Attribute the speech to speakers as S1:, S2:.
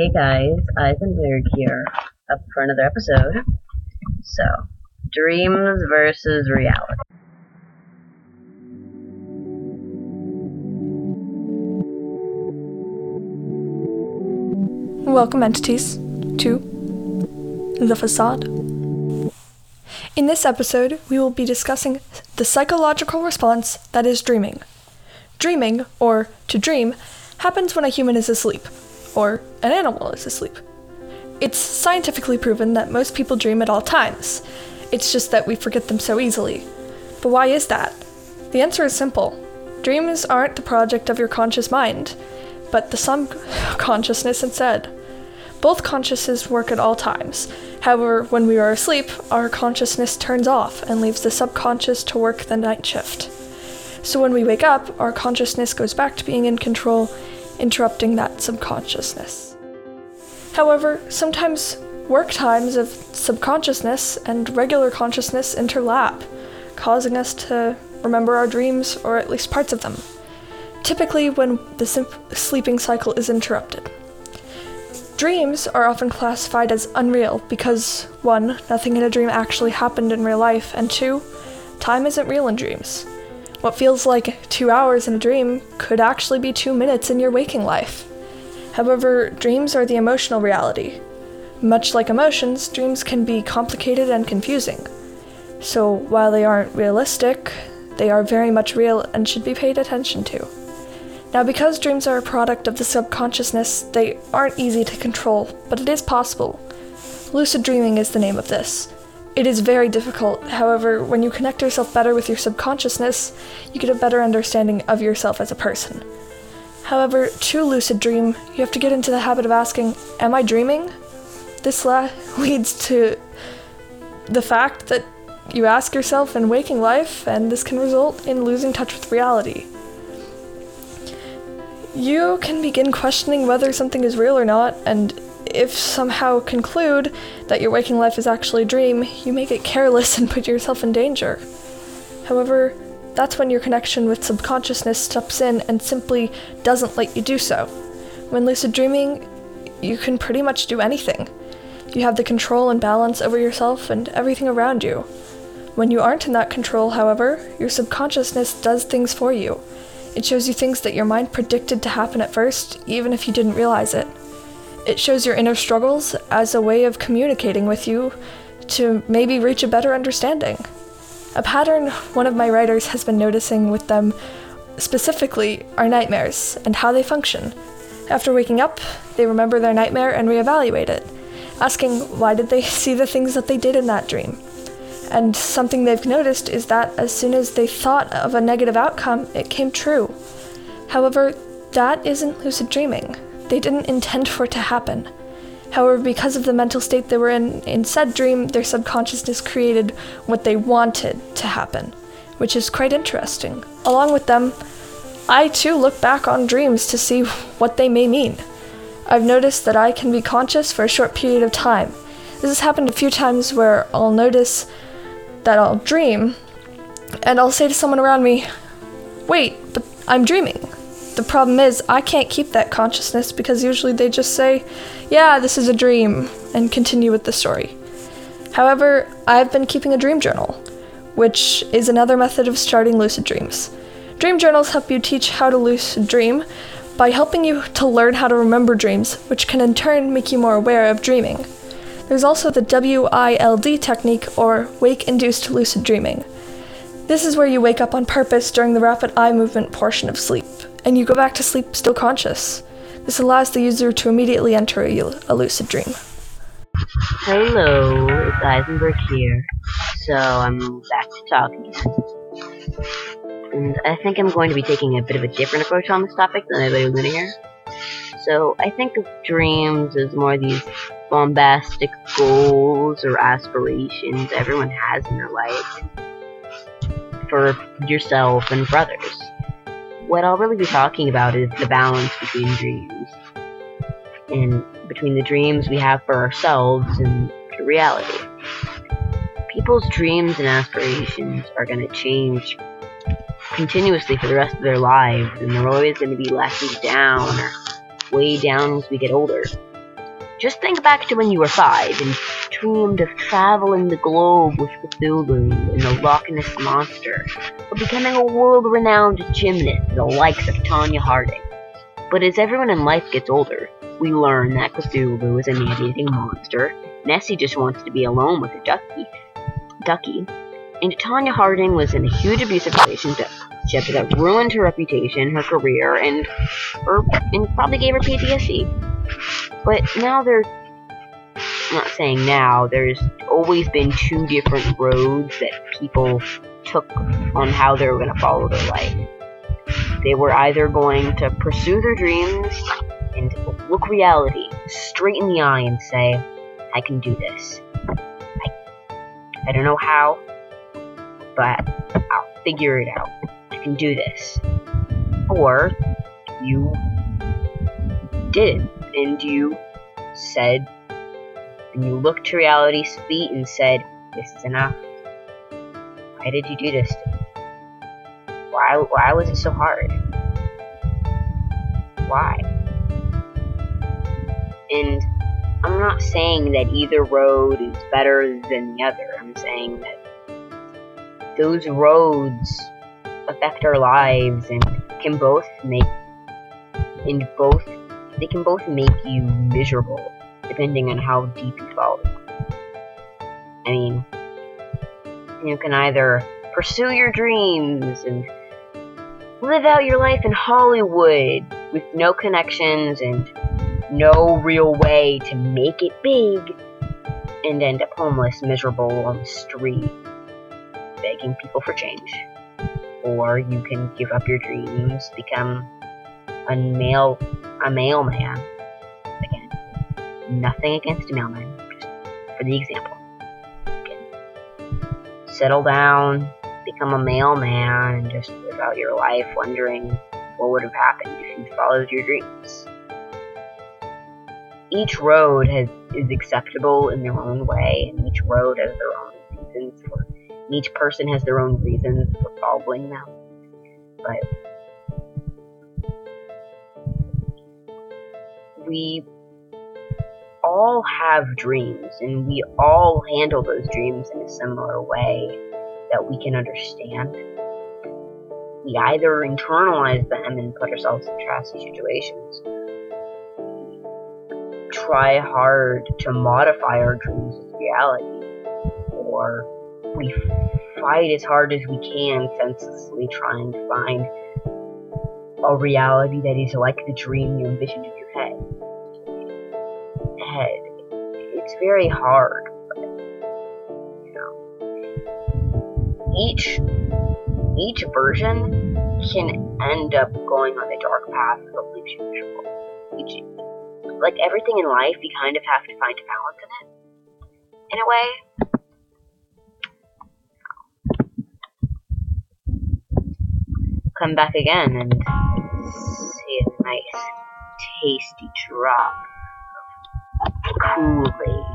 S1: Hey guys, Eisenberg here, up for another episode. So, dreams versus reality.
S2: Welcome, entities, to The Facade. In this episode, we will be discussing the psychological response that is dreaming. Dreaming, or to dream, happens when a human is asleep, or an animal is asleep. It's scientifically proven that most people dream at all times. It's just that we forget them so easily. But why is that? The answer is simple dreams aren't the project of your conscious mind, but the subconsciousness instead. Both consciousnesses work at all times. However, when we are asleep, our consciousness turns off and leaves the subconscious to work the night shift. So when we wake up, our consciousness goes back to being in control, interrupting that subconsciousness. However, sometimes work times of subconsciousness and regular consciousness interlap, causing us to remember our dreams or at least parts of them. Typically, when the sleeping cycle is interrupted. Dreams are often classified as unreal because 1. Nothing in a dream actually happened in real life, and 2. Time isn't real in dreams. What feels like two hours in a dream could actually be two minutes in your waking life. However, dreams are the emotional reality. Much like emotions, dreams can be complicated and confusing. So, while they aren't realistic, they are very much real and should be paid attention to. Now, because dreams are a product of the subconsciousness, they aren't easy to control, but it is possible. Lucid dreaming is the name of this. It is very difficult, however, when you connect yourself better with your subconsciousness, you get a better understanding of yourself as a person. However, to lucid dream, you have to get into the habit of asking, Am I dreaming? This la- leads to the fact that you ask yourself in waking life, and this can result in losing touch with reality. You can begin questioning whether something is real or not, and if somehow conclude that your waking life is actually a dream, you may get careless and put yourself in danger. However, that's when your connection with subconsciousness steps in and simply doesn't let you do so. When lucid dreaming, you can pretty much do anything. You have the control and balance over yourself and everything around you. When you aren't in that control, however, your subconsciousness does things for you. It shows you things that your mind predicted to happen at first, even if you didn't realize it. It shows your inner struggles as a way of communicating with you to maybe reach a better understanding. A pattern one of my writers has been noticing with them specifically are nightmares and how they function. After waking up, they remember their nightmare and reevaluate it, asking why did they see the things that they did in that dream. And something they've noticed is that as soon as they thought of a negative outcome, it came true. However, that isn't lucid dreaming. They didn't intend for it to happen. However, because of the mental state they were in in said dream, their subconsciousness created what they wanted to happen, which is quite interesting. Along with them, I too look back on dreams to see what they may mean. I've noticed that I can be conscious for a short period of time. This has happened a few times where I'll notice that I'll dream, and I'll say to someone around me, Wait, but I'm dreaming. The problem is, I can't keep that consciousness because usually they just say, Yeah, this is a dream, and continue with the story. However, I've been keeping a dream journal, which is another method of starting lucid dreams. Dream journals help you teach how to lucid dream by helping you to learn how to remember dreams, which can in turn make you more aware of dreaming. There's also the WILD technique, or wake induced lucid dreaming. This is where you wake up on purpose during the rapid eye movement portion of sleep, and you go back to sleep still conscious. This allows the user to immediately enter a, a lucid dream.
S1: Hello, it's Eisenberg here. So I'm back to talking. And I think I'm going to be taking a bit of a different approach on this topic than everybody linear. So I think of dreams as more these bombastic goals or aspirations everyone has in their life for yourself and for others. What I'll really be talking about is the balance between dreams and between the dreams we have for ourselves and reality. People's dreams and aspirations are going to change continuously for the rest of their lives, and they're always going to be letting down or way down as we get older. Just think back to when you were five and dreamed of traveling the globe with Cthulhu and the Loch Ness Monster, or becoming a world-renowned gymnast, the likes of Tonya Harding. But as everyone in life gets older, we learn that Cthulhu is a man-eating monster, Nessie just wants to be alone with a ducky, ducky, and Tonya Harding was in a huge abusive relationship that ruined her reputation, her career, and her, and probably gave her PTSD. But now there's I'm not saying now, there's always been two different roads that people took on how they were going to follow their life. They were either going to pursue their dreams and look reality straight in the eye and say, I can do this. I, I don't know how, but I'll figure it out. I can do this. Or you didn't and you said, you looked to reality's feet and said, This is enough. Why did you do this to me? Why, why was it so hard? Why? And I'm not saying that either road is better than the other. I'm saying that those roads affect our lives and can both make and both they can both make you miserable, depending on how deep you fall. I mean, you can either pursue your dreams and live out your life in Hollywood with no connections and no real way to make it big, and end up homeless, miserable on the street, begging people for change. Or you can give up your dreams, become a male a mailman. Nothing against a mailman, just for the example. Settle down, become a mailman, and just live out your life wondering what would have happened if you followed your dreams. Each road has is acceptable in their own way, and each road has their own reasons for. Each person has their own reasons for following them. But we all have dreams and we all handle those dreams in a similar way that we can understand. We either internalize them and put ourselves in trashy situations, try hard to modify our dreams as reality, or we fight as hard as we can, senselessly trying to find a reality that is like the dream you envisioned head. It's very hard, but you know, each each version can end up going on the dark path that leaves you miserable. Each, like everything in life, you kind of have to find a balance in it, in a way. Come back again and see a nice, tasty drop Kool-Aid.